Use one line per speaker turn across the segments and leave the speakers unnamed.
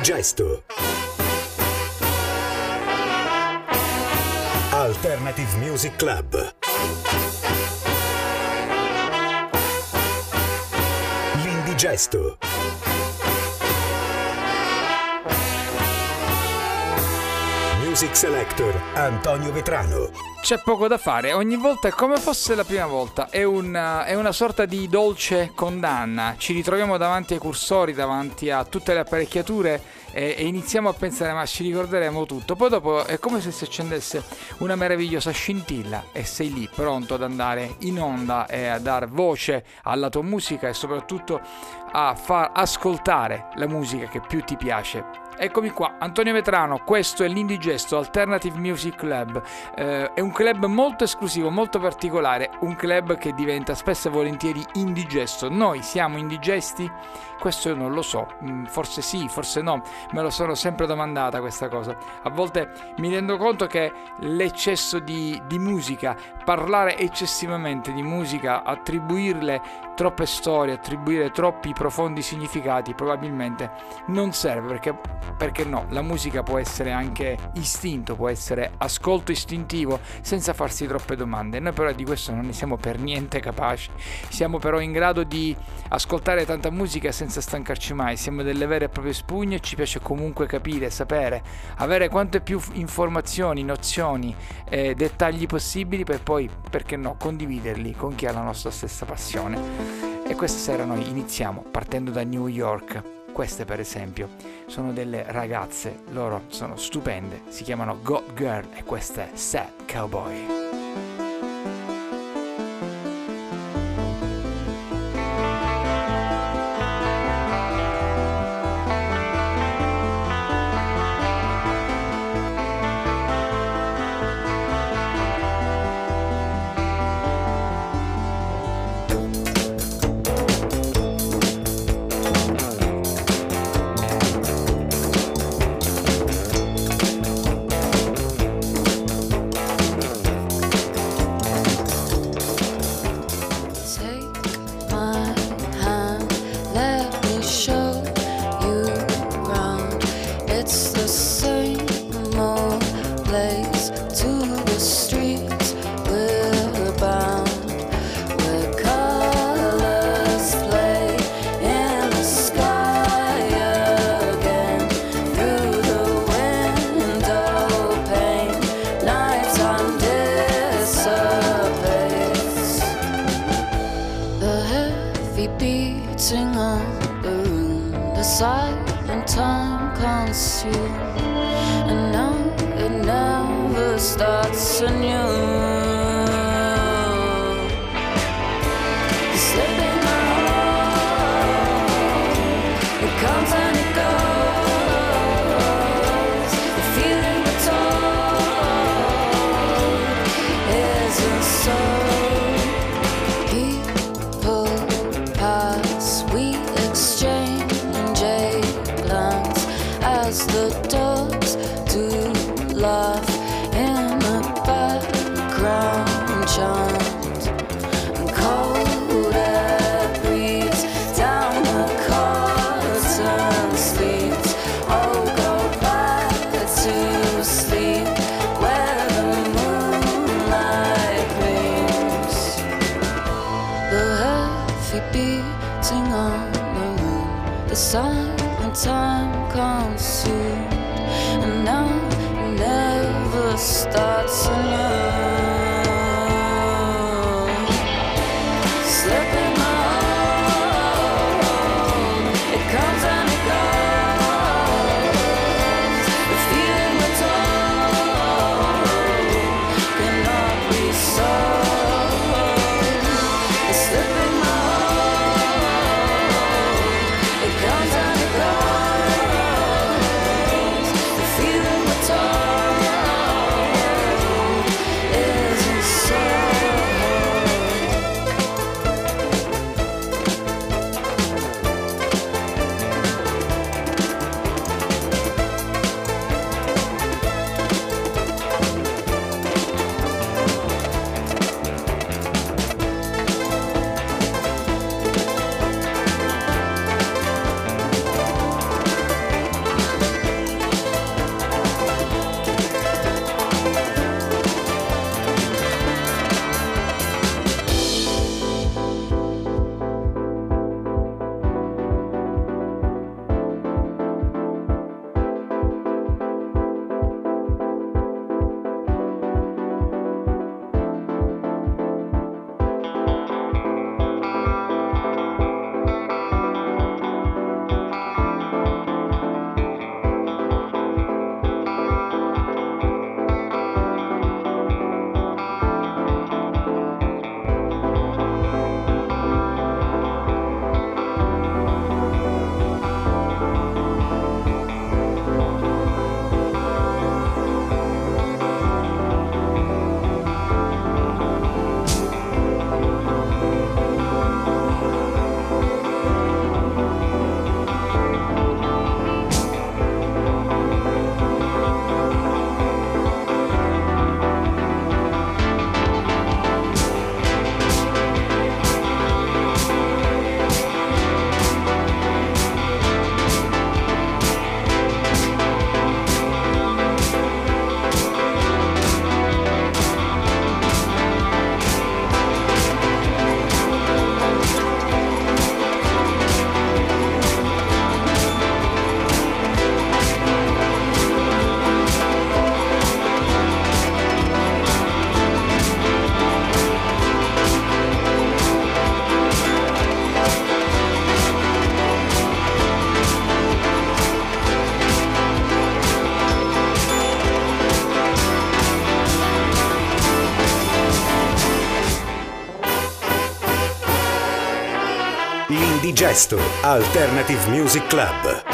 L'indigesto. Alternative Music Club. L'indigesto. Music Selector Antonio Vetrano.
C'è poco da fare, ogni volta è come fosse la prima volta, è una, è una, sorta di dolce condanna, ci ritroviamo davanti ai cursori, davanti a tutte le apparecchiature e, e, iniziamo a pensare ma ci ricorderemo tutto, poi dopo è come se si accendesse una meravigliosa scintilla e sei lì pronto ad andare in onda e a dar voce alla tua musica e soprattutto a far ascoltare la musica che più ti piace Eccomi qua, Antonio Vetrano, questo è l'Indigesto Alternative Music Club. Eh, è un club molto esclusivo, molto particolare, un club che diventa spesso e volentieri indigesto. Noi siamo indigesti? Questo io non lo so, mm, forse sì, forse no, me lo sono sempre domandata questa cosa. A volte mi rendo conto che l'eccesso di, di musica, parlare eccessivamente di musica, attribuirle troppe storie, attribuire troppi profondi significati, probabilmente non serve perché, perché no, la musica può essere anche istinto, può essere ascolto istintivo senza farsi troppe domande. Noi però di questo non ne siamo per niente capaci, siamo però in grado di ascoltare tanta musica senza stancarci mai, siamo delle vere e proprie spugne e ci piace comunque capire, sapere, avere quante più informazioni, nozioni e dettagli possibili per poi, perché no, condividerli con chi ha la nostra stessa passione. E questa sera noi iniziamo partendo da New York. Queste per esempio sono delle ragazze, loro sono stupende, si chiamano God Girl e questa è Sad Cowboy. time and time comes soon.
L'Indigesto Alternative Music Club.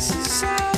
E io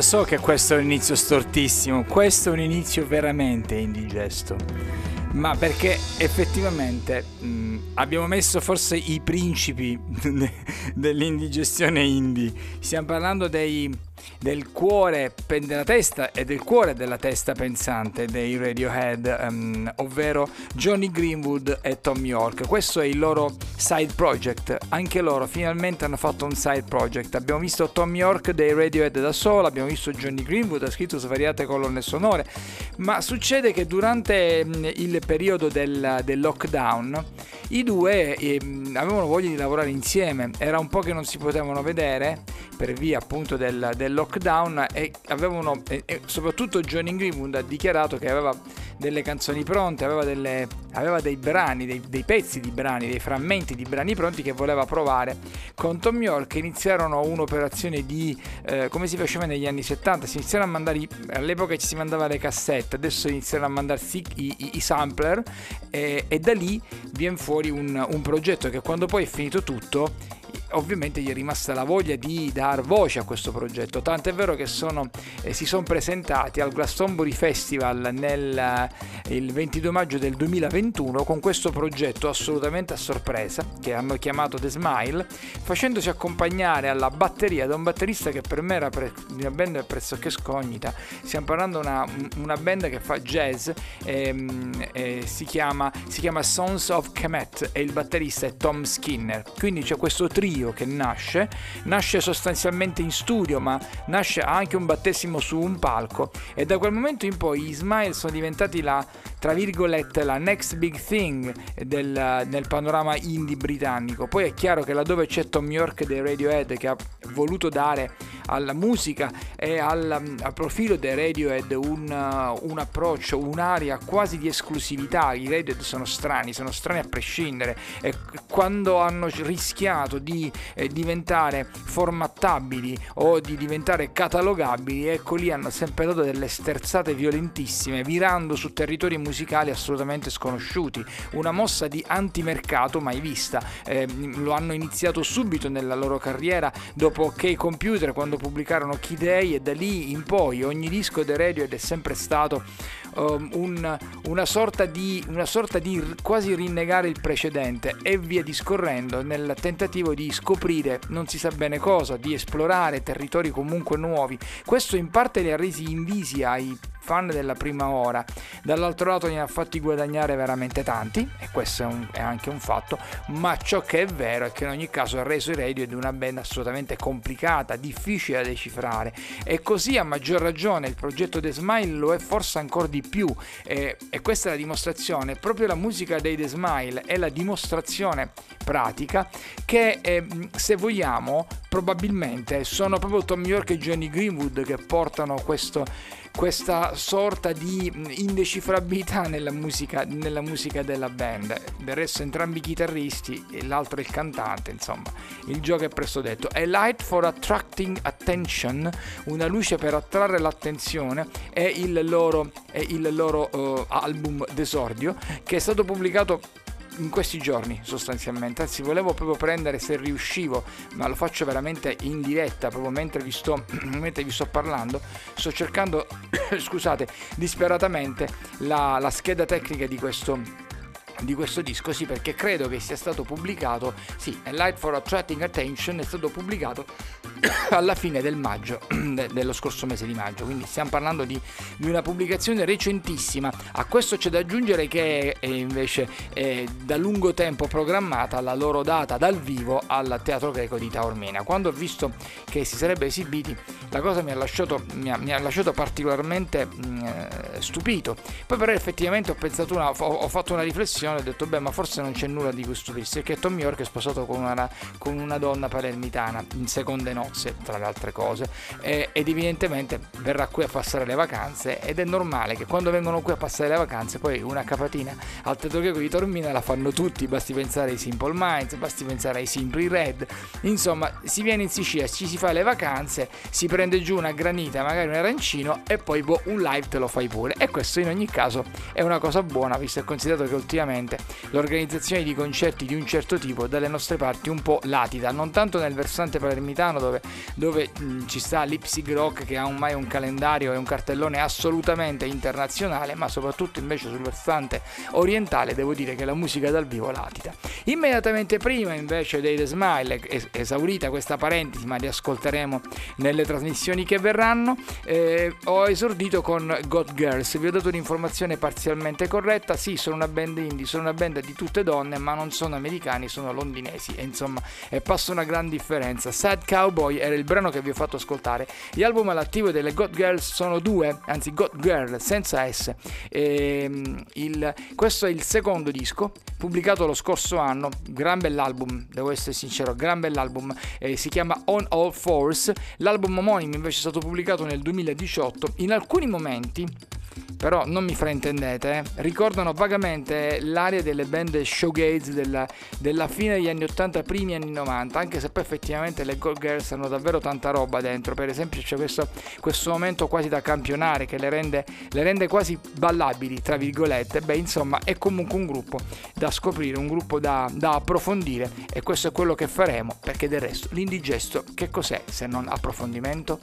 già so che questo è un inizio stortissimo, questo è un inizio veramente indigesto, ma perché effettivamente mh, abbiamo messo forse i principi dell'indigestione indie, stiamo parlando dei del cuore della testa e del cuore della testa pensante dei Radiohead, um, ovvero Johnny Greenwood e Tom York. Questo è il loro side project. Anche loro finalmente hanno fatto un side project. Abbiamo visto Tom York dei Radiohead da solo, abbiamo visto Johnny Greenwood, ha scritto svariate colonne sonore, ma succede che durante il periodo del, del lockdown
i due eh, avevano voglia di lavorare insieme, era un po' che non si potevano vedere per via appunto del, del lockdown e avevano, e soprattutto Johnny Greenwood ha dichiarato che aveva delle canzoni pronte, aveva, delle, aveva dei brani, dei, dei, pezzi di brani, dei frammenti di brani pronti che voleva provare con Tom York. Iniziarono un'operazione di eh, come si faceva negli anni 70, si iniziarono a mandare, all'epoca ci si mandava le cassette, adesso iniziarono a mandarsi i, i, i sampler e, e, da lì viene fuori un, un progetto che quando poi è finito tutto ovviamente gli è rimasta la voglia di dar voce a questo progetto, tanto è vero che sono, eh, si sono presentati al Glastonbury Festival nel, eh, il 22 maggio del 2021 con questo progetto assolutamente a sorpresa che hanno chiamato The Smile, facendosi accompagnare alla batteria da un batterista che per me era pre- una band pressoché scognita, stiamo parlando di una, una band che fa jazz, ehm, eh, si, chiama, si chiama Sons of Kemet e il batterista è Tom Skinner, quindi c'è questo trio trio che nasce, nasce sostanzialmente in studio, ma nasce anche un battesimo su un palco e da quel momento in poi gli Smile sono diventati la, tra virgolette, la next big thing del, nel panorama indie britannico. Poi è chiaro che laddove c'è Tom York dei Radiohead che ha voluto dare alla musica e al, al profilo dei Radiohead un, un, approccio, un'area quasi di esclusività. I Radiohead sono strani, sono strani a prescindere e quando hanno rischiato di eh, diventare formattabili o di diventare catalogabili, ecco lì hanno sempre dato delle sterzate violentissime, virando su territori musicali assolutamente sconosciuti. Una mossa di antimercato mai vista. Eh, lo hanno iniziato subito nella loro carriera dopo che i computer, quando pubblicarono Key Day, e da lì in poi ogni disco dei Radiohead è sempre stato um, un, una, sorta di, una sorta di quasi rinnegare il precedente e via discorrendo nel tentativo di scoprire non si sa bene cosa, di esplorare territori comunque nuovi. Questo in parte li ha resi invisi ai fan della prima ora, dall'altro lato ne ha fatti guadagnare veramente tanti, e questo è, un, è, anche un fatto, ma ciò che è vero è che in ogni caso ha reso i radio di una band assolutamente complicata, difficile da decifrare, e così a maggior ragione il progetto The Smile lo è forse ancora di più, e, e questa è la dimostrazione, proprio la musica dei The Smile è la dimostrazione pratica che eh, se vogliamo probabilmente sono proprio Tom York e Johnny Greenwood che portano questo questa sorta di indecifrabilità nella musica, nella musica della band. Del resto entrambi i chitarristi e l'altro il cantante, insomma, il gioco è presto detto. A Light for Attracting Attention, una luce per attrarre l'attenzione, è il loro, è il loro uh, album d'esordio che è stato pubblicato in questi giorni sostanzialmente, anzi volevo proprio prendere se riuscivo, ma lo faccio veramente in diretta, proprio mentre vi sto, mentre vi sto parlando, sto cercando, scusate, disperatamente la, la scheda tecnica di questo di questo disco, sì, perché credo che sia stato pubblicato, sì, A Light for Attracting Attention è stato pubblicato alla fine del maggio, dello scorso mese di maggio, quindi stiamo parlando di, di, una pubblicazione recentissima. A questo c'è da aggiungere che è invece è da lungo tempo programmata la loro data dal vivo al Teatro Greco di Taormina. Quando ho visto che si sarebbe esibiti, la cosa mi ha lasciato, mi ha, mi ha lasciato particolarmente mh, mm, eh, stupito. Poi però effettivamente ho pensato una, ho, ho fatto una riflessione ho detto beh ma forse non c'è nulla di cui stupirsi perché Tom York è sposato con una, con una donna palermitana in seconde nozze tra le altre cose. E, ed evidentemente verrà qui a passare le vacanze ed è normale che quando vengono qui a passare le vacanze poi una capatina al teatro greco di Tormina la fanno tutti. Basti pensare ai Simple Minds basti pensare ai Simply Red. Insomma si viene in Sicilia ci si fa le vacanze si prende giù una granita magari un arancino e poi boh, un live te lo fai pure. E questo in ogni caso è una cosa buona visto e considerato che ultimamente l'organizzazione di concerti di un certo tipo dalle nostre parti un po' latita, non tanto nel versante palermitano dove, dove mh, ci sta l'Ipsig Rock che ha ormai un calendario e un cartellone assolutamente internazionale, ma soprattutto invece sul versante orientale devo dire che la musica dal vivo latita. Immediatamente prima invece dei The Smile, es- esaurita questa parentesi, ma li ascolteremo nelle trasmissioni che verranno, eh, ho esordito con God Girls, vi ho dato un'informazione parzialmente corretta, sì sono una band indie, sono una band di tutte donne, ma non sono americani, sono londinesi e insomma e passa una gran differenza. Sad Cowboy poi era il brano che vi ho fatto ascoltare. Gli album all'attivo delle God Girls sono due, anzi God Girl senza S. E, ehm, il, questo è il secondo disco, pubblicato lo scorso anno, gran bell'album, devo essere sincero, gran bell'album, eh, si chiama On All Force, l'album omonimo invece è stato pubblicato nel 2018, in alcuni momenti però non mi fraintendete, eh. ricordano vagamente l'area delle band showgaze della, della, fine degli anni 80, primi anni 90, anche se poi effettivamente le Gold Girls hanno davvero tanta roba dentro, per esempio c'è questo, questo momento quasi da campionare che le rende, le rende quasi ballabili, tra virgolette, beh insomma è comunque un gruppo da scoprire, un gruppo da, da approfondire e questo è quello che faremo, perché del resto l'indigesto che cos'è se non approfondimento?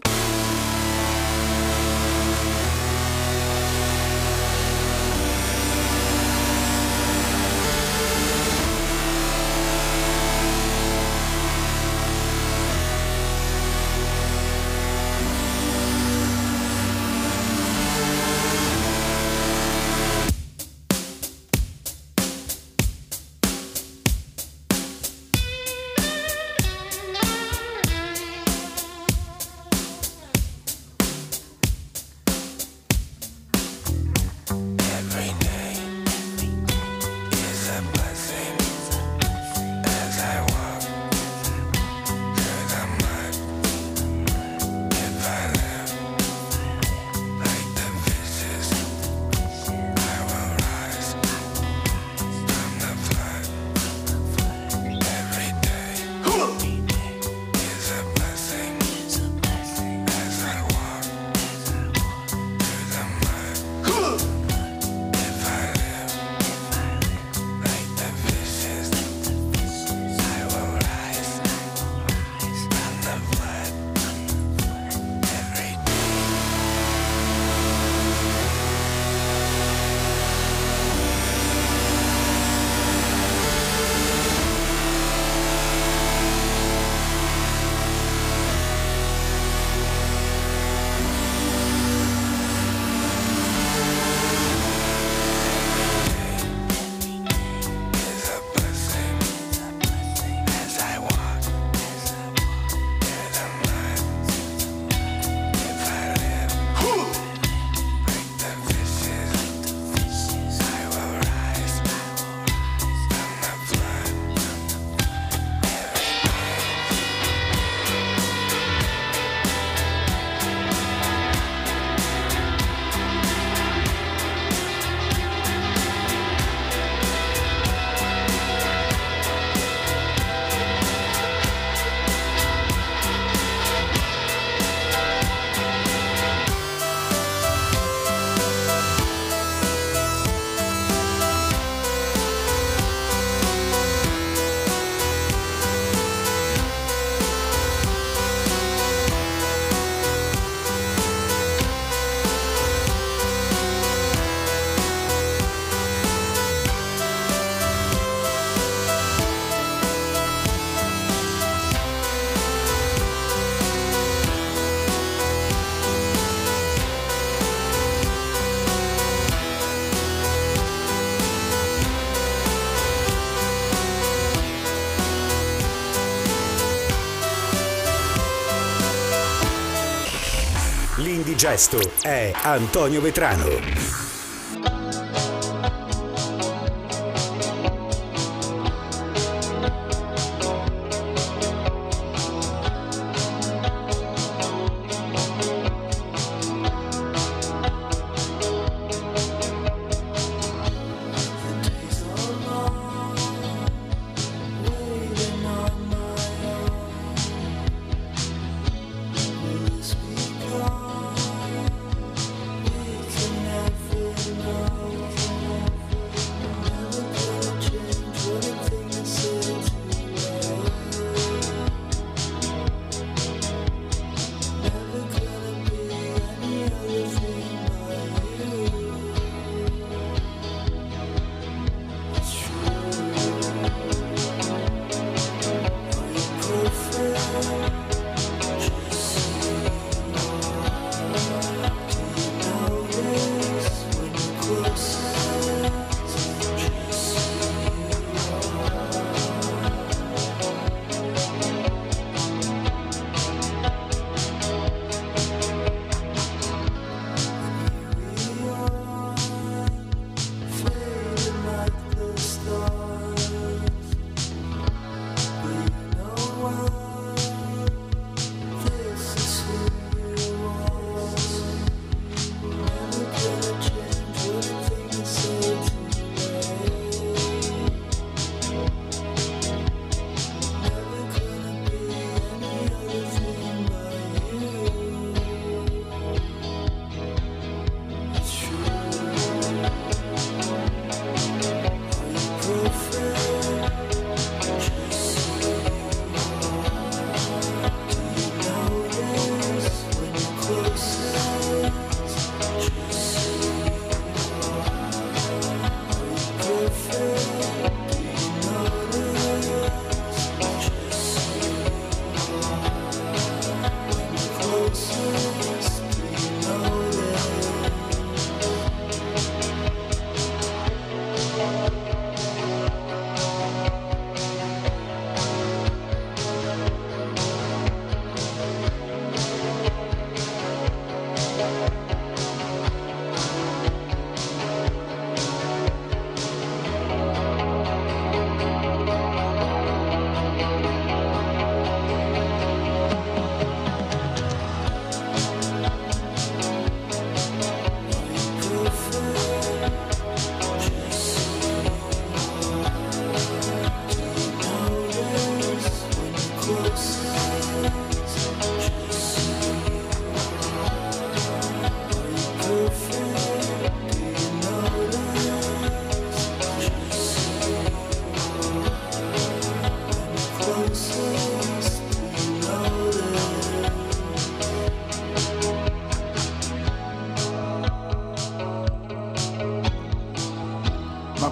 Gesto è Antonio Vetrano.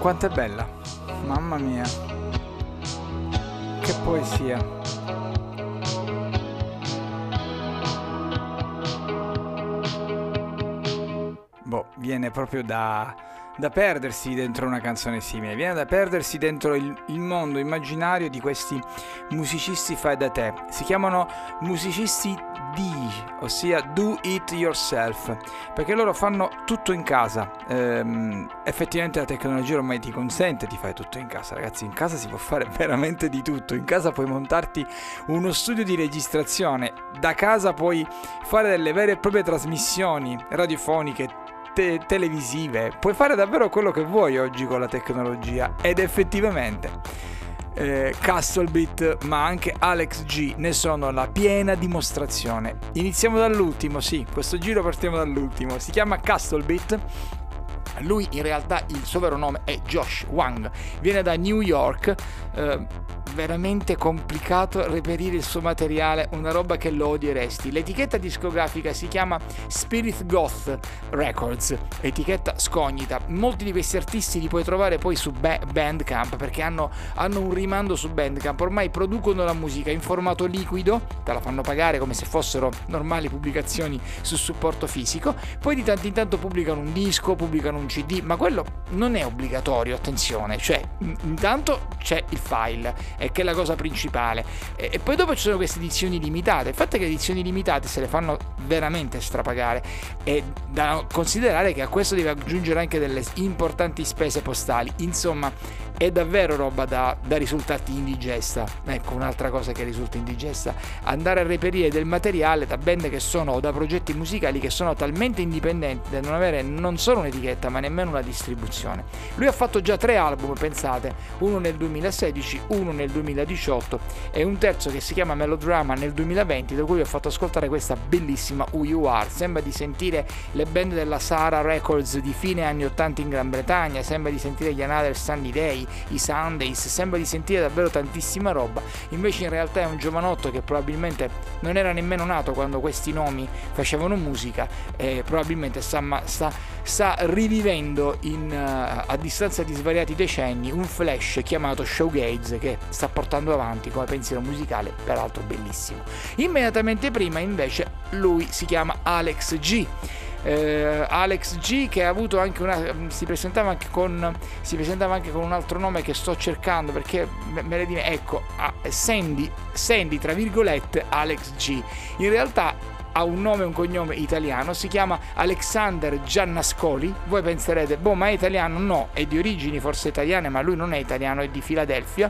Quanto è bella. Mamma mia. Che poesia. Boh, viene proprio da da perdersi dentro una canzone simile, viene da perdersi dentro il, il, mondo immaginario di questi musicisti fai da te. Si chiamano musicisti D, ossia do it yourself, perché loro fanno tutto in casa. Ehm, effettivamente la tecnologia ormai ti consente di fare tutto in casa, ragazzi, in casa si può fare veramente di tutto. In casa puoi montarti uno studio di registrazione, da casa puoi fare delle vere e proprie trasmissioni radiofoniche, te- televisive. Puoi fare davvero quello che vuoi oggi con la tecnologia ed effettivamente eh, Castlebit ma anche Alex G ne sono la piena dimostrazione. Iniziamo dall'ultimo, sì, questo giro partiamo dall'ultimo. Si chiama Castlebit lui in realtà il suo vero nome è Josh Wang, viene da New York, eh, veramente complicato reperire il suo materiale, una roba che lo odieresti. L'etichetta discografica si chiama Spirit Goth Records, etichetta scognita. Molti di questi artisti li puoi trovare poi su Bandcamp perché hanno, hanno un rimando su Bandcamp, ormai producono la musica in formato liquido, te la fanno pagare come se fossero normali pubblicazioni su supporto fisico, poi di tanto in tanto pubblicano un disco, pubblicano un CD, ma quello non è obbligatorio, attenzione, cioè intanto c'è il file e che è la cosa principale. E, e, poi dopo ci sono queste edizioni limitate. Il fatto è che le edizioni limitate se le fanno veramente strapagare e da considerare che a questo deve aggiungere anche delle importanti spese postali. Insomma, è davvero roba da, da risultati indigesta. Ecco, un'altra cosa che risulta indigesta, andare a reperire del materiale da band che sono o da progetti musicali che sono talmente indipendenti da non avere non solo un'etichetta ma nemmeno una distribuzione. Lui ha fatto già tre album, pensate, uno nel 2016, uno nel 2018 e un terzo che si chiama Melodrama nel 2020 da cui vi ho fatto ascoltare questa bellissima Who You Are. Sembra di sentire le band della Sara Records di fine anni 80 in Gran Bretagna, sembra di sentire gli Another Sunny Day, i Sundays, sembra di sentire davvero tantissima roba, invece in realtà è un giovanotto che probabilmente non era nemmeno nato quando questi nomi facevano musica e probabilmente sta, sta, sta rivivendo in, uh, a distanza di svariati decenni un flash chiamato Showgaze che sta portando avanti come pensiero musicale, peraltro bellissimo. Immediatamente prima invece lui si chiama Alex G eh, Alex G che ha avuto anche una si presentava anche con si presentava anche con un altro nome che sto cercando perché me, me le dimentico ecco Sandy Sandy tra virgolette Alex G in realtà ha un nome e un cognome italiano, si chiama Alexander Giannascoli. Voi penserete, boh, ma è italiano? No, è di origini forse italiane, ma lui non è italiano, è di Filadelfia.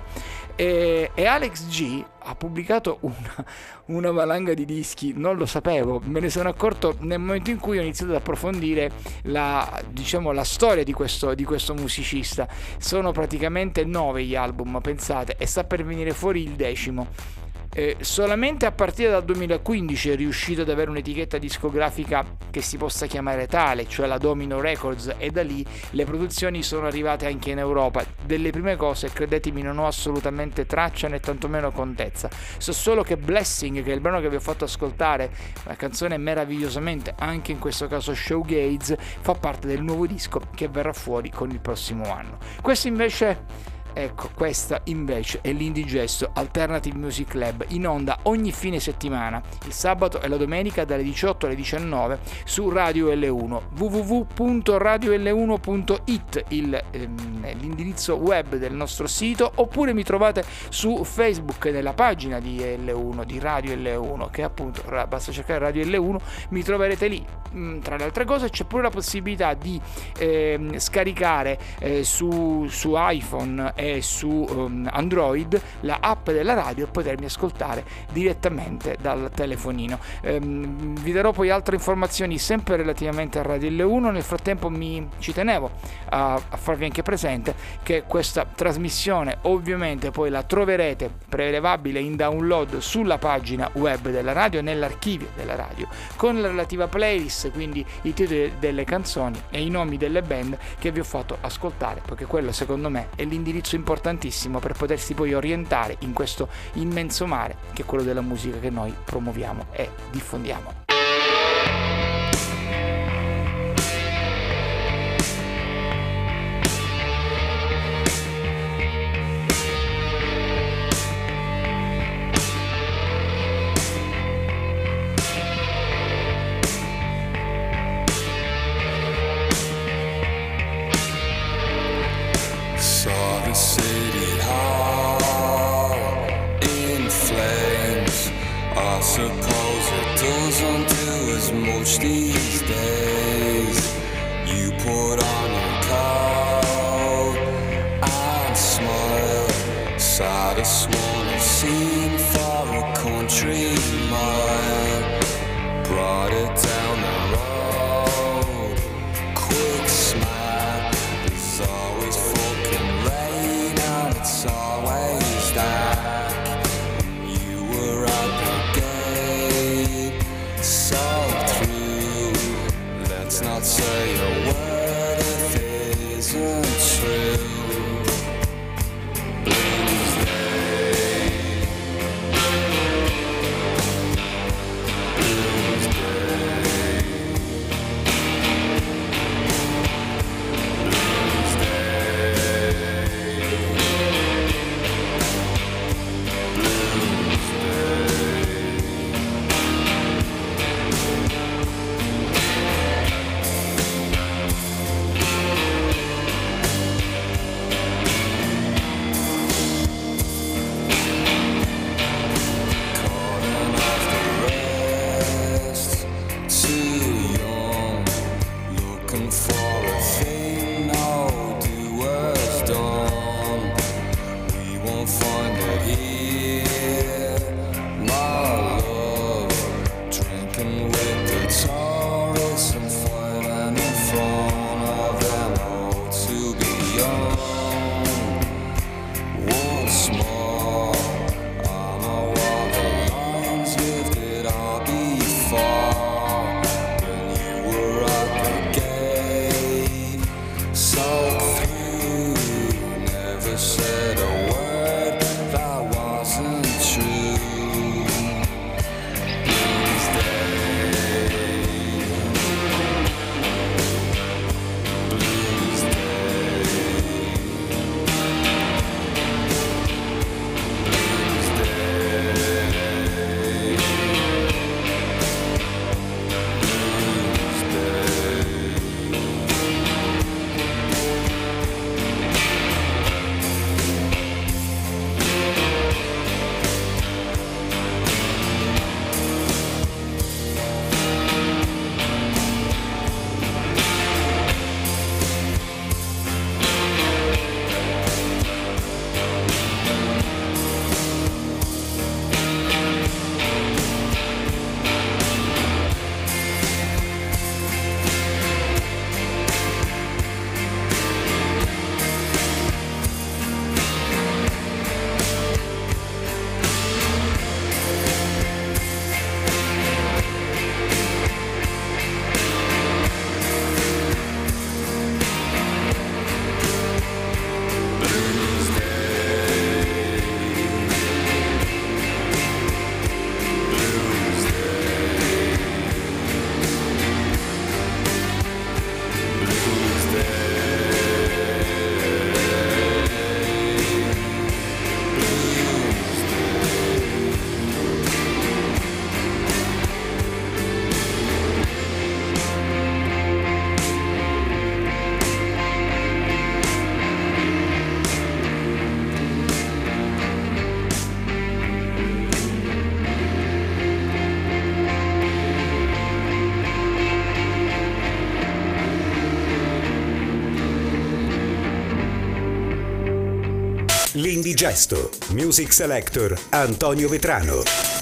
E, e Alex G ha pubblicato una, una, valanga di dischi, non lo sapevo, me ne sono accorto nel momento in cui ho iniziato ad approfondire la, diciamo, la storia di questo, di questo musicista. Sono praticamente nove gli album, pensate, e sta per venire fuori il decimo. Eh, solamente a partire dal 2015 è riuscito ad avere un'etichetta discografica che si possa chiamare tale, cioè la Domino Records, e da lì le produzioni sono arrivate anche in Europa. Delle prime cose, credetemi, non ho assolutamente traccia né tantomeno contezza. So solo che Blessing, che è il brano che vi ho fatto ascoltare, una canzone meravigliosamente, anche in questo caso Showgaze, fa parte del nuovo disco che verrà fuori con il prossimo anno. Questo invece Ecco, questa invece è l'Indigesto Alternative Music Lab in onda ogni fine settimana, il sabato e la domenica dalle 18 alle 19 su Radio L1 www.radiol1.it il, ehm, l'indirizzo web del nostro sito oppure mi trovate su Facebook nella pagina di L1 di Radio L1 che appunto basta cercare Radio L1 mi troverete lì. Mm, tra le altre cose c'è pure la possibilità di eh, scaricare eh, su, su iPhone e su um, Android la app della radio e potermi ascoltare direttamente dal telefonino. Um, vi darò poi altre informazioni sempre relativamente a Radio L1. Nel frattempo mi ci tenevo a, a farvi anche presente che questa trasmissione ovviamente poi la troverete prelevabile in download sulla pagina web della radio, nell'archivio della radio, con la relativa playlist, quindi i titoli delle canzoni e i nomi delle band che vi ho fatto ascoltare, perché quello secondo me è l'indirizzo importantissimo per potersi poi orientare in questo immenso mare che è quello della musica che noi promuoviamo e diffondiamo.
L'indigesto. Music Selector Antonio Vetrano.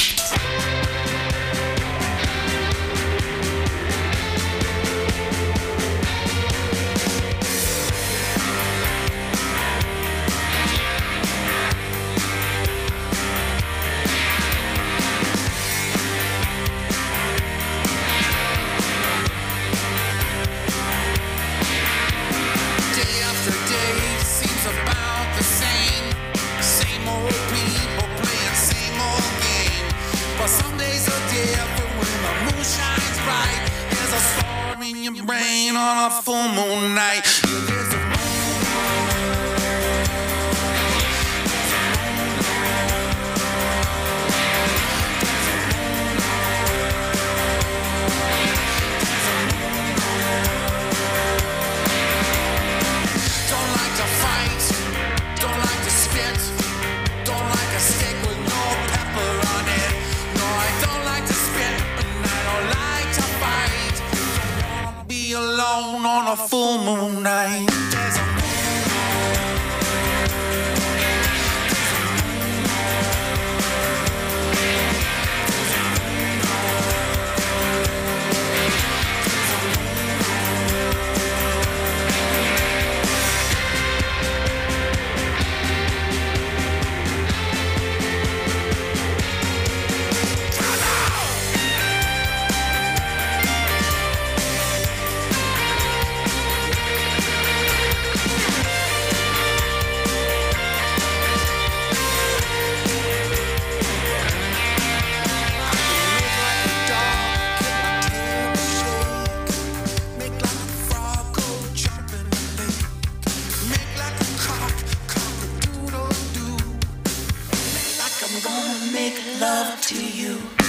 I'm gonna make love to you.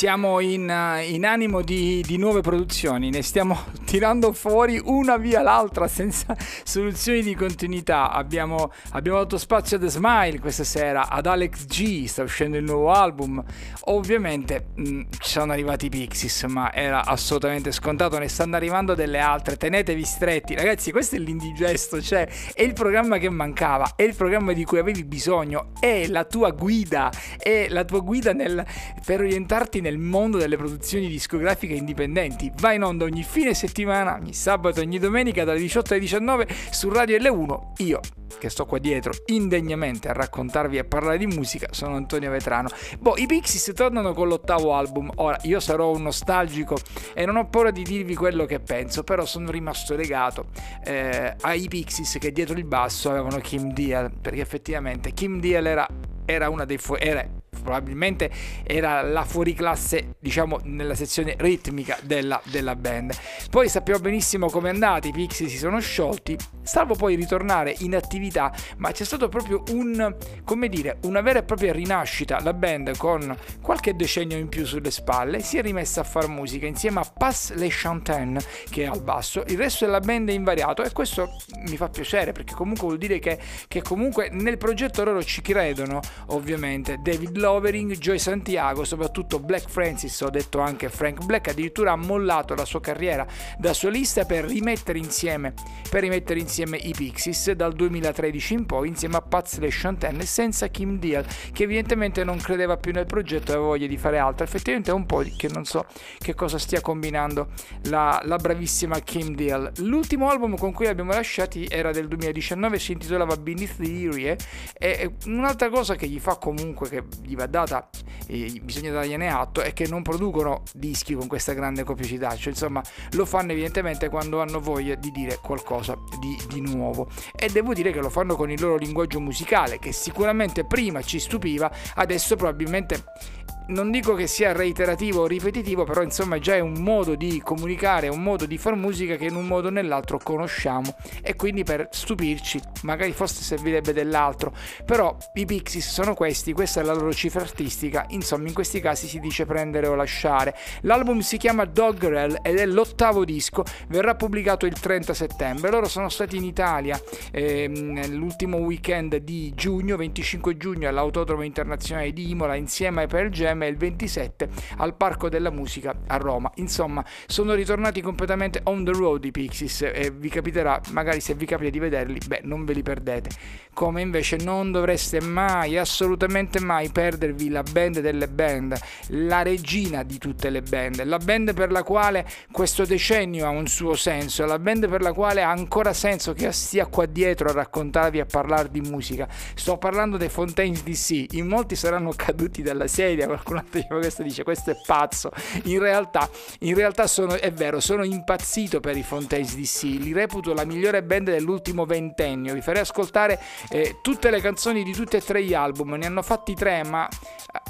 Siamo in, eh, in animo di, di nuove produzioni, ne stiamo tirando fuori una via l'altra senza soluzioni di continuità. Abbiamo, abbiamo dato spazio a The Smile questa sera, ad Alex G, sta uscendo il nuovo album. Ovviamente mh, ci sono arrivati i Pixies, ma era assolutamente scontato, ne stanno arrivando delle altre. Tenetevi stretti, ragazzi. Questo è l'indigesto, cioè è il programma che mancava, è il programma di cui avevi bisogno, è la tua guida, è la tua guida nel, per orientarti nel mondo delle produzioni discografiche indipendenti. Va in onda ogni fine settimana, ogni sabato, ogni domenica dalle 18 alle 19 su Radio L1. Io, che sto qua dietro indegnamente a raccontarvi e parlare di musica, sono Antonio Vetrano. Boh, i Pixies tornano con l'ottavo album. Ora, io sarò un nostalgico e non ho paura di dirvi quello che penso, però sono rimasto legato eh, ai Pixies che dietro il basso avevano Kim Deal, perché effettivamente Kim Deal era, era dei fu- era probabilmente era la fuoriclasse diciamo nella sezione ritmica della, della band. Poi sappiamo benissimo come è andata i Pixie si sono sciolti salvo poi ritornare in attività ma c'è stato proprio un come dire una vera e propria rinascita. La band con qualche decennio in più sulle spalle si è rimessa a fare musica insieme a Pass Les Chantaine che è al basso. Il resto della band è invariato e questo mi fa piacere perché comunque vuol dire che, che comunque nel progetto loro ci credono ovviamente. David Lovering, Joy Santiago, soprattutto Black Francis, ho detto anche Frank Black, addirittura ha mollato la sua carriera da solista per rimettere insieme, per rimettere insieme i Pixies dal 2013 in poi insieme a Paz Le Chantaine senza Kim Deal che evidentemente non credeva più nel progetto e aveva voglia di fare altro. Effettivamente è un po' che non so che cosa stia combinando la, la bravissima Kim Deal. L'ultimo album con cui l'abbiamo lasciati era del 2019, si intitolava Beneath the Eerie e un'altra cosa che gli fa comunque che va data e bisogna dargliene atto è che non producono dischi con questa grande copiosità cioè insomma lo fanno evidentemente quando hanno voglia di dire qualcosa di, di nuovo. E devo dire che lo fanno con il loro linguaggio musicale che sicuramente prima ci stupiva adesso probabilmente non dico che sia reiterativo o ripetitivo, però insomma già è un modo di comunicare, un modo di far musica che in un modo o nell'altro conosciamo. E quindi per stupirci magari forse servirebbe dell'altro, però i Pixies sono questi, questa è la loro cifra artistica, insomma in questi casi si dice prendere o lasciare. L'album si chiama Doggerel ed è l'ottavo disco, verrà pubblicato il 30 settembre, loro sono stati in Italia ehm, l'ultimo weekend di giugno, 25 giugno all'Autodromo Internazionale di Imola insieme ai Pearl Jam e il 27 al Parco della Musica a Roma. Insomma, sono ritornati completamente on the road i Pixies e vi capiterà, magari se vi capita di vederli, beh, non ve li perdete. Come invece non dovreste mai, assolutamente mai perdervi la band delle band, la regina di tutte le band, la band per la quale questo decennio ha un suo senso, la band per la quale ha ancora senso che stia qua dietro a raccontarvi, a parlare di musica. Sto parlando dei Fontaines DC, in molti saranno caduti dalla sedia, altro questo dice questo è pazzo. In realtà, in realtà sono, è vero, sono impazzito per i Fontaines DC, li reputo la migliore band dell'ultimo ventennio. Vi farei ascoltare eh, tutte le canzoni di tutti e tre gli album, ne hanno fatti tre, ma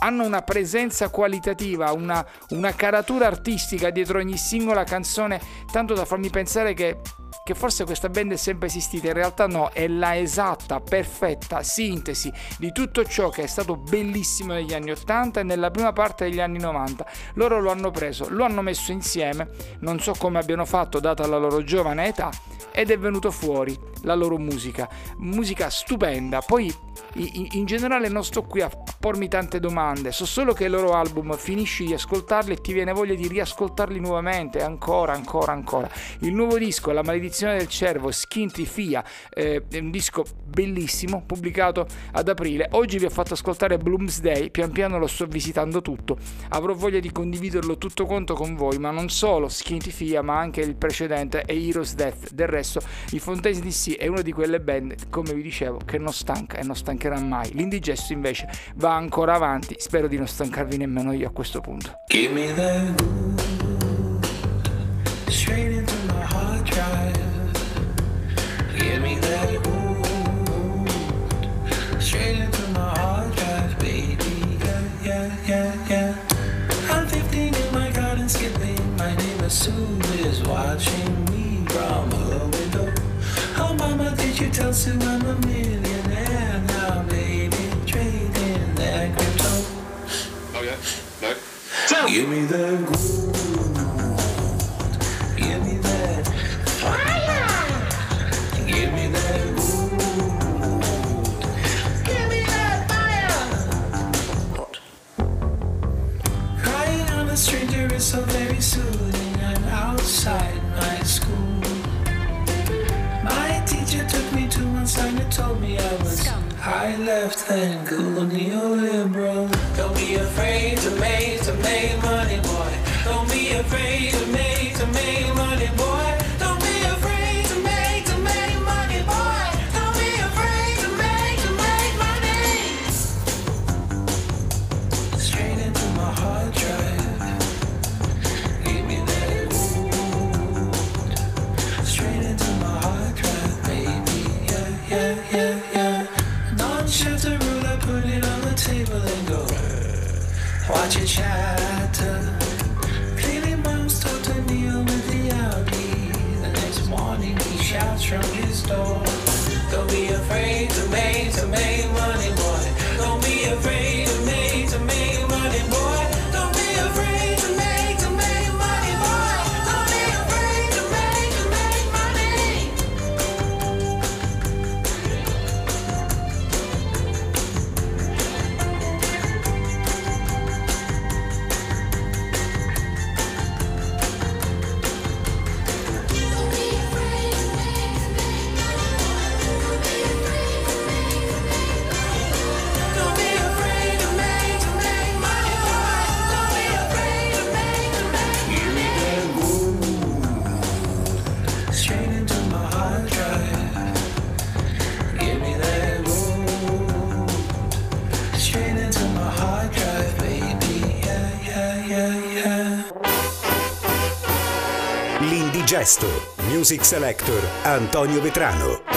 hanno una presenza qualitativa, una, una caratura artistica dietro ogni singola canzone, tanto da farmi pensare che che forse questa band è sempre esistita, in realtà no, è la esatta, perfetta sintesi di tutto ciò che è stato bellissimo negli anni 80 e nella prima parte degli anni 90. Loro lo hanno preso, lo hanno messo insieme, non so come abbiano fatto data la loro giovane età, ed è venuto fuori la loro musica, musica stupenda. Poi in generale non sto qui a pormi tante domande, so solo che il loro album finisci di ascoltarli e ti viene voglia di riascoltarli nuovamente, ancora, ancora, ancora. Il nuovo disco, La maledizione del cervo, Skinty Fia, eh, è un disco bellissimo, pubblicato ad aprile. Oggi vi ho fatto ascoltare Bloomsday, pian piano lo sto visitando tutto. Avrò voglia di condividerlo tutto quanto con voi, ma non solo Skinty Fia, ma anche il precedente e Heroes Death. Del resto, i Fontaines DC è una di quelle band, come vi dicevo, che non stanca e non stancherà mai. L'indigesto invece va ancora avanti, spero di non stancarvi nemmeno io a questo punto.
Give me groove, straight into my hard drive. Give me that groove, straight into my hard drive, baby. Yeah, yeah, yeah, yeah. I'm 15 in my garden skipping. My neighbor Sue is watching me from her window. Oh, mama, did you tell Sue I'm a millionaire Give me that gold.
L'Indigesto, Music Selector Antonio Vetrano.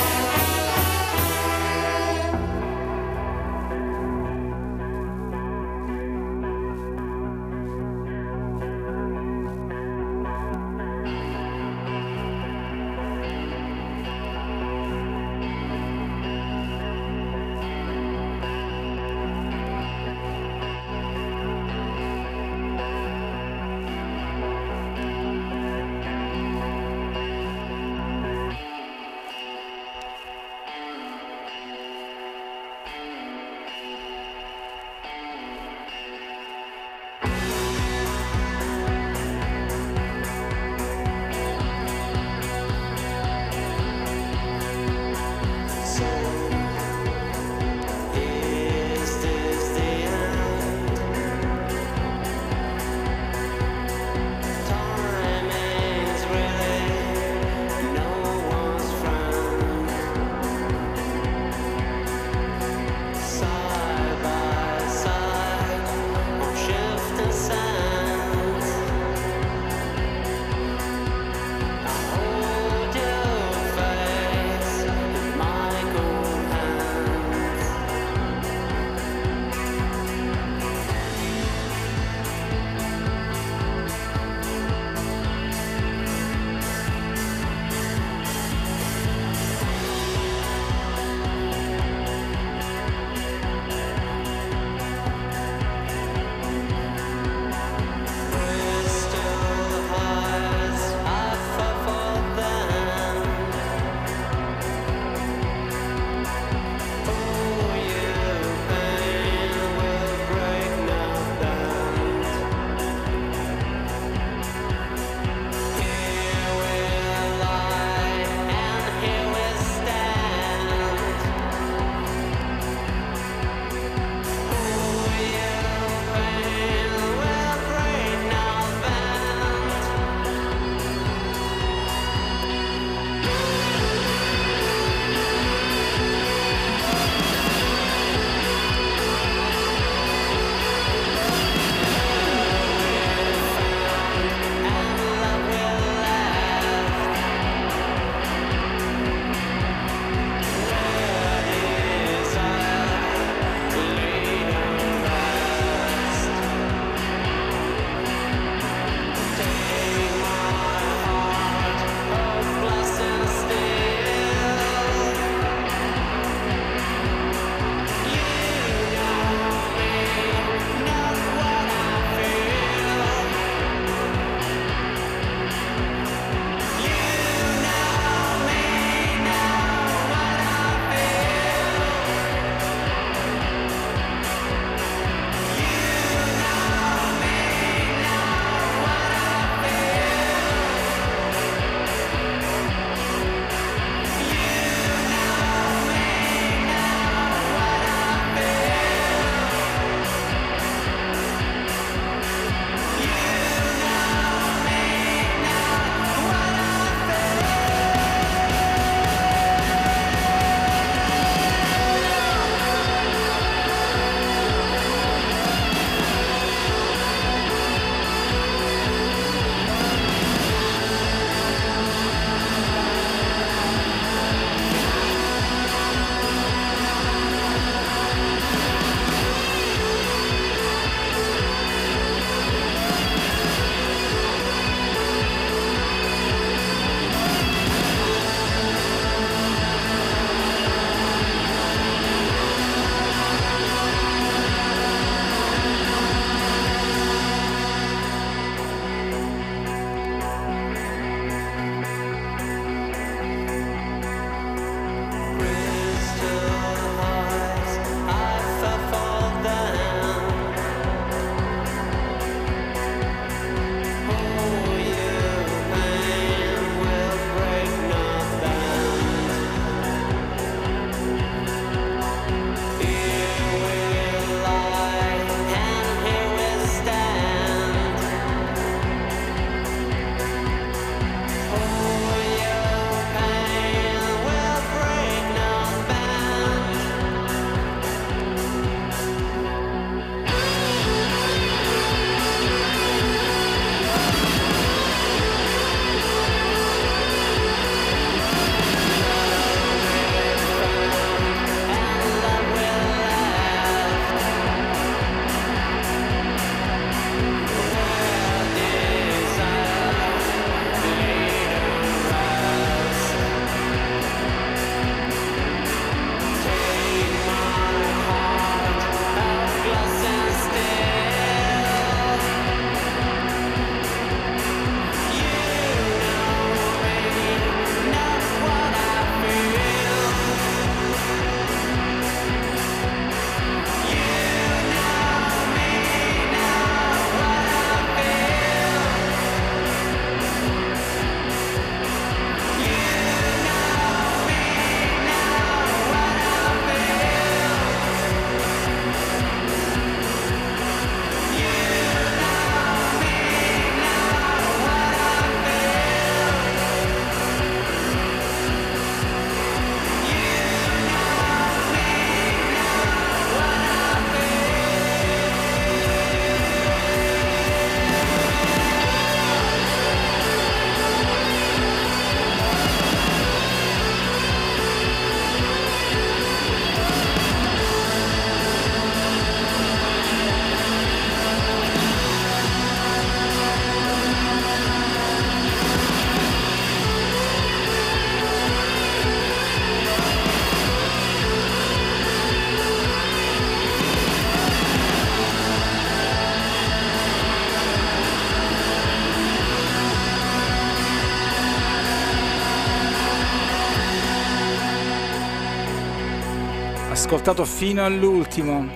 Ascoltato fino all'ultimo.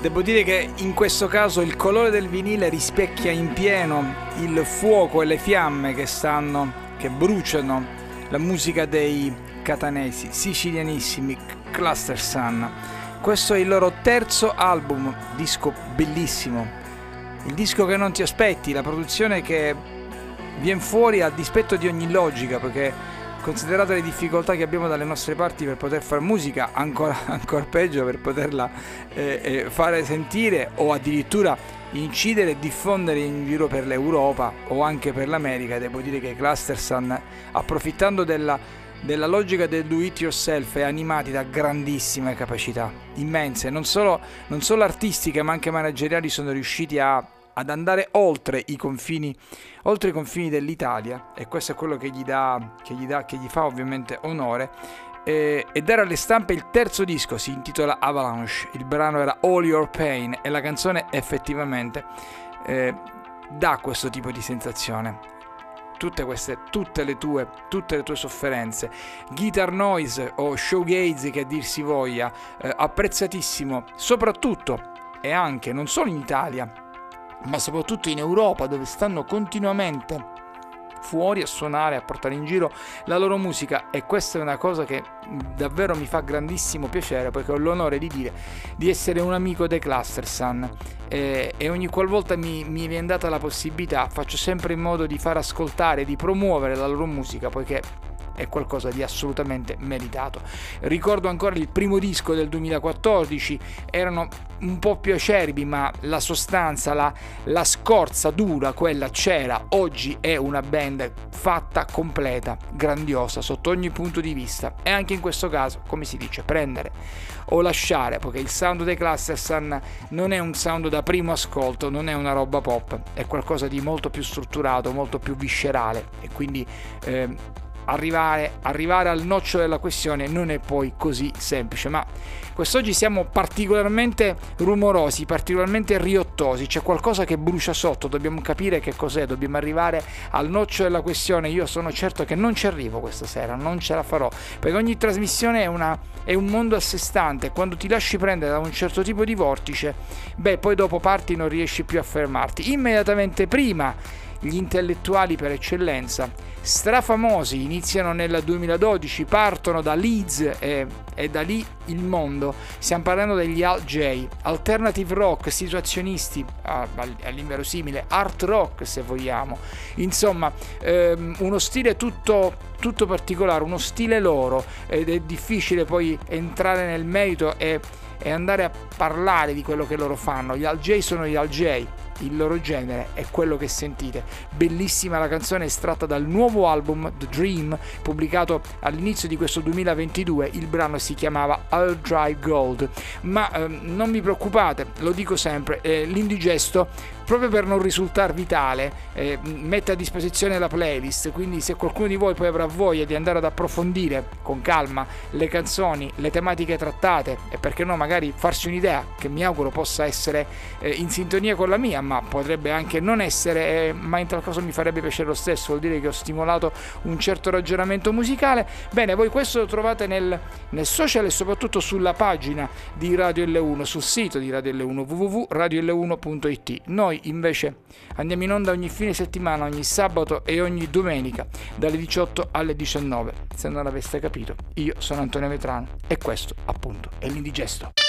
Devo dire che in questo caso il colore del vinile rispecchia in pieno il fuoco e le fiamme che stanno, che bruciano la musica dei catanesi, sicilianissimi, Cluster Sun. Questo è il loro terzo album, disco bellissimo. Il disco che non ti aspetti, la produzione che viene fuori a dispetto di ogni logica, perché considerate le difficoltà che abbiamo dalle nostre parti per poter fare musica, ancora, ancora peggio per poterla eh, eh, fare sentire o addirittura incidere e diffondere in giro per l'Europa o anche per l'America, devo dire che Clustersun, approfittando della, della logica del do it yourself, è animati da grandissime capacità, immense, non solo, non solo artistiche ma anche manageriali sono riusciti a ad andare oltre i confini, oltre i confini dell'Italia e questo è quello che gli, dà, che gli, dà, che gli fa ovviamente onore e, e dare alle stampe il terzo disco si intitola Avalanche, il brano era All Your Pain e la canzone effettivamente eh, dà questo tipo di sensazione tutte queste, tutte le tue, tutte le tue sofferenze. Guitar noise o showgaze che dir si voglia, eh, apprezzatissimo, soprattutto e anche non solo in Italia, ma soprattutto in Europa dove stanno continuamente fuori a suonare, a portare in giro la loro musica. E questa è una cosa che davvero mi fa grandissimo piacere perché ho l'onore di dire di essere un amico dei Cluster Sun e, e ogni qualvolta mi, mi viene data la possibilità faccio sempre in modo di far ascoltare, di promuovere la loro musica poiché è qualcosa di assolutamente meritato. Ricordo ancora il primo disco del 2014, erano un po' più acerbi, ma la sostanza, la, la scorza dura, quella c'era. Oggi è una band fatta, completa, grandiosa sotto ogni punto di vista. E anche in questo caso, come si dice, prendere o lasciare, perché il sound dei Clustersun non è un sound da primo ascolto, non è una roba pop, è qualcosa di molto più strutturato, molto più viscerale e quindi eh, arrivare, arrivare al nocciolo della questione non è poi così semplice, ma quest'oggi siamo particolarmente rumorosi, particolarmente riottosi, c'è qualcosa che brucia sotto, dobbiamo capire che cos'è, dobbiamo arrivare al nocciolo della questione, io sono certo che non ci arrivo questa sera, non ce la farò, perché ogni trasmissione è, una, è un mondo a sé stante, quando ti lasci prendere da un certo tipo di vortice, beh poi dopo parti non riesci più a fermarti, immediatamente prima gli intellettuali per eccellenza, strafamosi, iniziano nel 2012, partono da Leeds e, e da lì il mondo. Stiamo parlando degli Al J, alternative rock, situazionisti, all'inverosimile, art rock se vogliamo. Insomma, ehm, uno stile tutto, tutto particolare, uno stile loro ed è difficile poi entrare nel merito e, e andare a parlare di quello che loro fanno. Gli Al J sono gli Al J il loro genere è quello che sentite. Bellissima la canzone estratta dal nuovo album The Dream, pubblicato all'inizio di questo 2022. Il brano si chiamava All Dry Gold. Ma ehm, non vi preoccupate, lo dico sempre, eh, l'indigesto proprio per non risultare vitale, eh, mette a disposizione la playlist, quindi se qualcuno di voi poi avrà voglia di andare ad approfondire con calma le canzoni, le tematiche trattate e perché no magari farsi un'idea che mi auguro possa essere eh, in sintonia con la mia, ma potrebbe anche non essere, eh, ma in tal caso mi farebbe piacere lo stesso, vuol dire che ho stimolato un certo ragionamento musicale. Bene, voi questo lo trovate nel, nel social e soprattutto sulla pagina di Radio L1, sul sito di Radio L1 www.radiol1.it. Noi invece andiamo in onda ogni fine settimana, ogni sabato e ogni domenica dalle 18 alle 19. Se non l'aveste capito, io sono Antonio Vetrano e questo appunto è l'indigesto.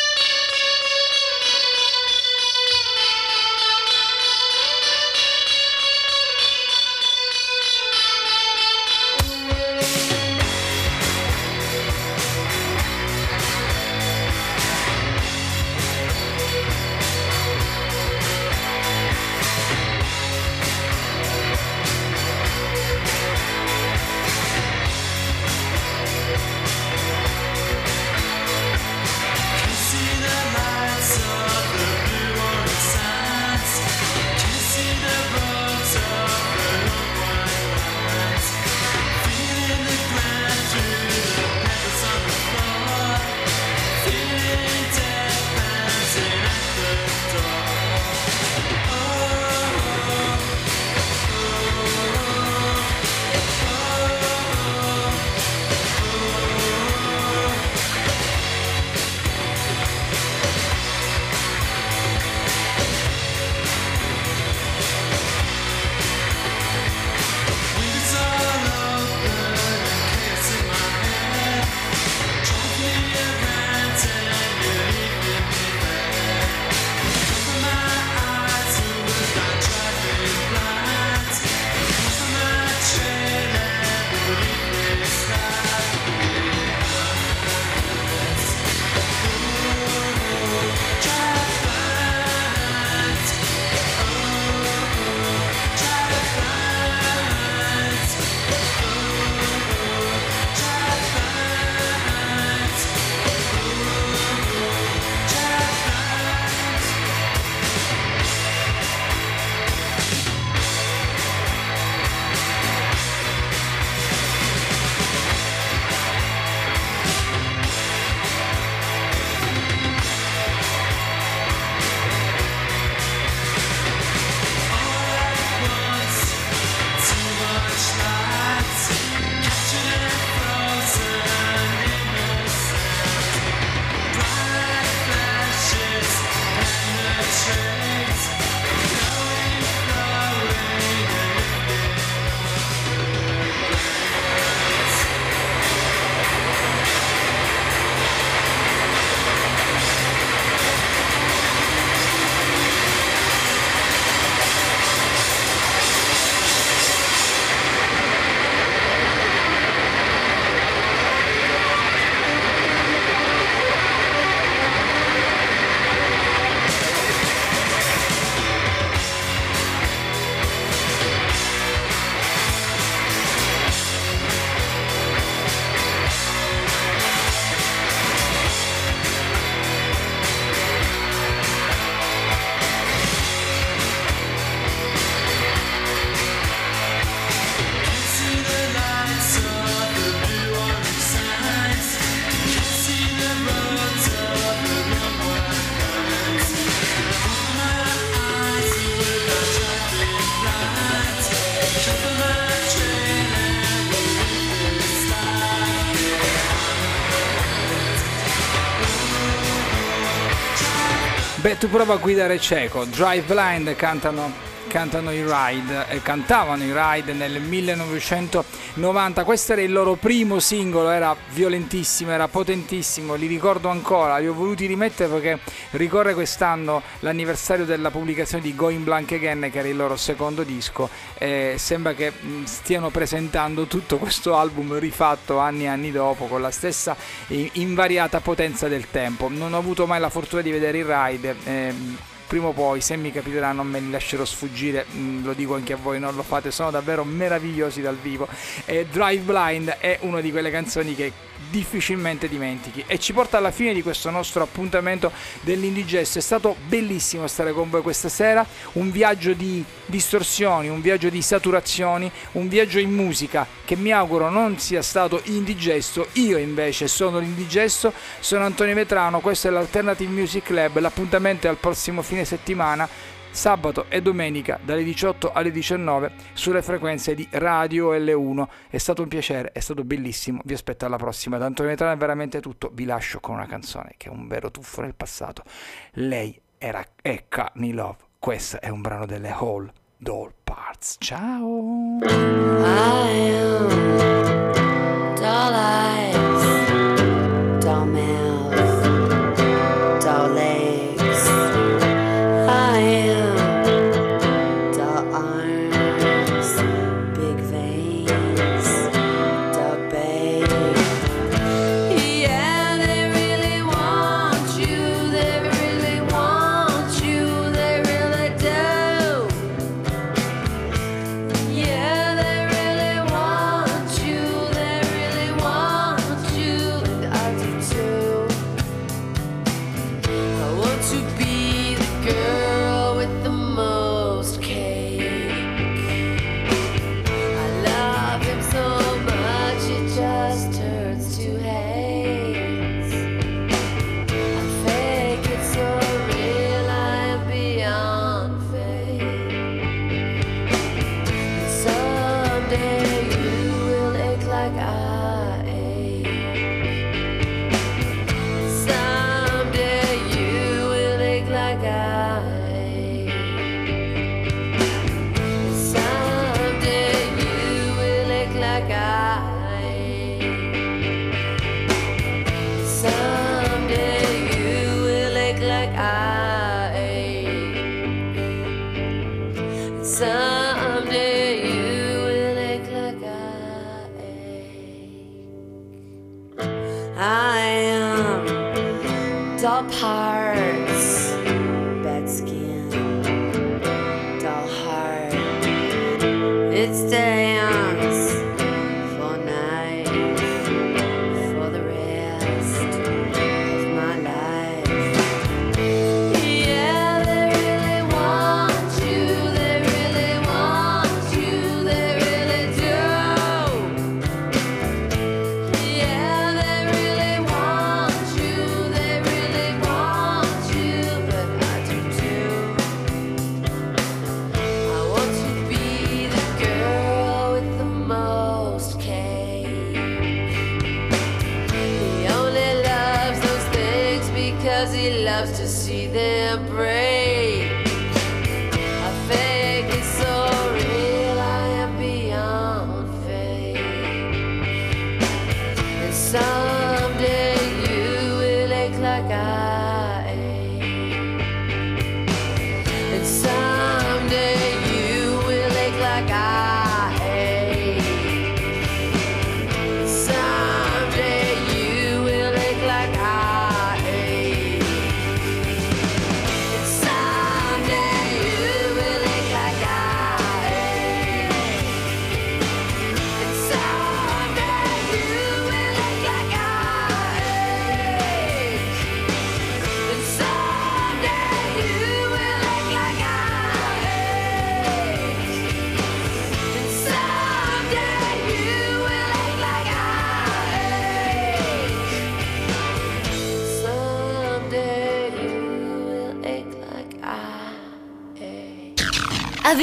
Prova a guidare cieco. Drive Blind cantano, cantano i Ride, e cantavano i Ride nel 1990. Questo era il loro primo singolo, era violentissimo, era potentissimo, li ricordo ancora, li ho voluti rimettere perché ricorre quest'anno l'anniversario della pubblicazione di Going Blank Again, che era il loro secondo disco. E sembra che mh, stiano presentando tutto questo album rifatto anni e anni dopo con la stessa eh, invariata potenza del tempo. Non ho avuto mai la fortuna di vedere i Ride. ehm, prima o poi, se mi capiterà, non me li lascerò sfuggire. mm, lo dico anche a voi, non lo fate, sono davvero meravigliosi dal vivo. E Drive Blind è una di quelle canzoni che difficilmente dimentichi e ci porta alla fine di questo nostro appuntamento dell'indigesto. È stato bellissimo stare con voi questa sera, un viaggio di distorsioni, un viaggio di saturazioni, un viaggio in musica che mi auguro non sia stato indigesto. Io invece sono l'indigesto, sono Antonio Vetrano, questo è l'Alternative Music Club, l'appuntamento è al prossimo fine settimana sabato e domenica dalle 18 alle 19 sulle frequenze di Radio L1. È stato un piacere, è stato bellissimo. Vi aspetto alla prossima. Da Antonio Vetrano è veramente tutto. Vi lascio con una canzone che è un vero tuffo nel passato. Lei era Courtney Love. Questo è un brano delle Hall Doll Parts. Ciao!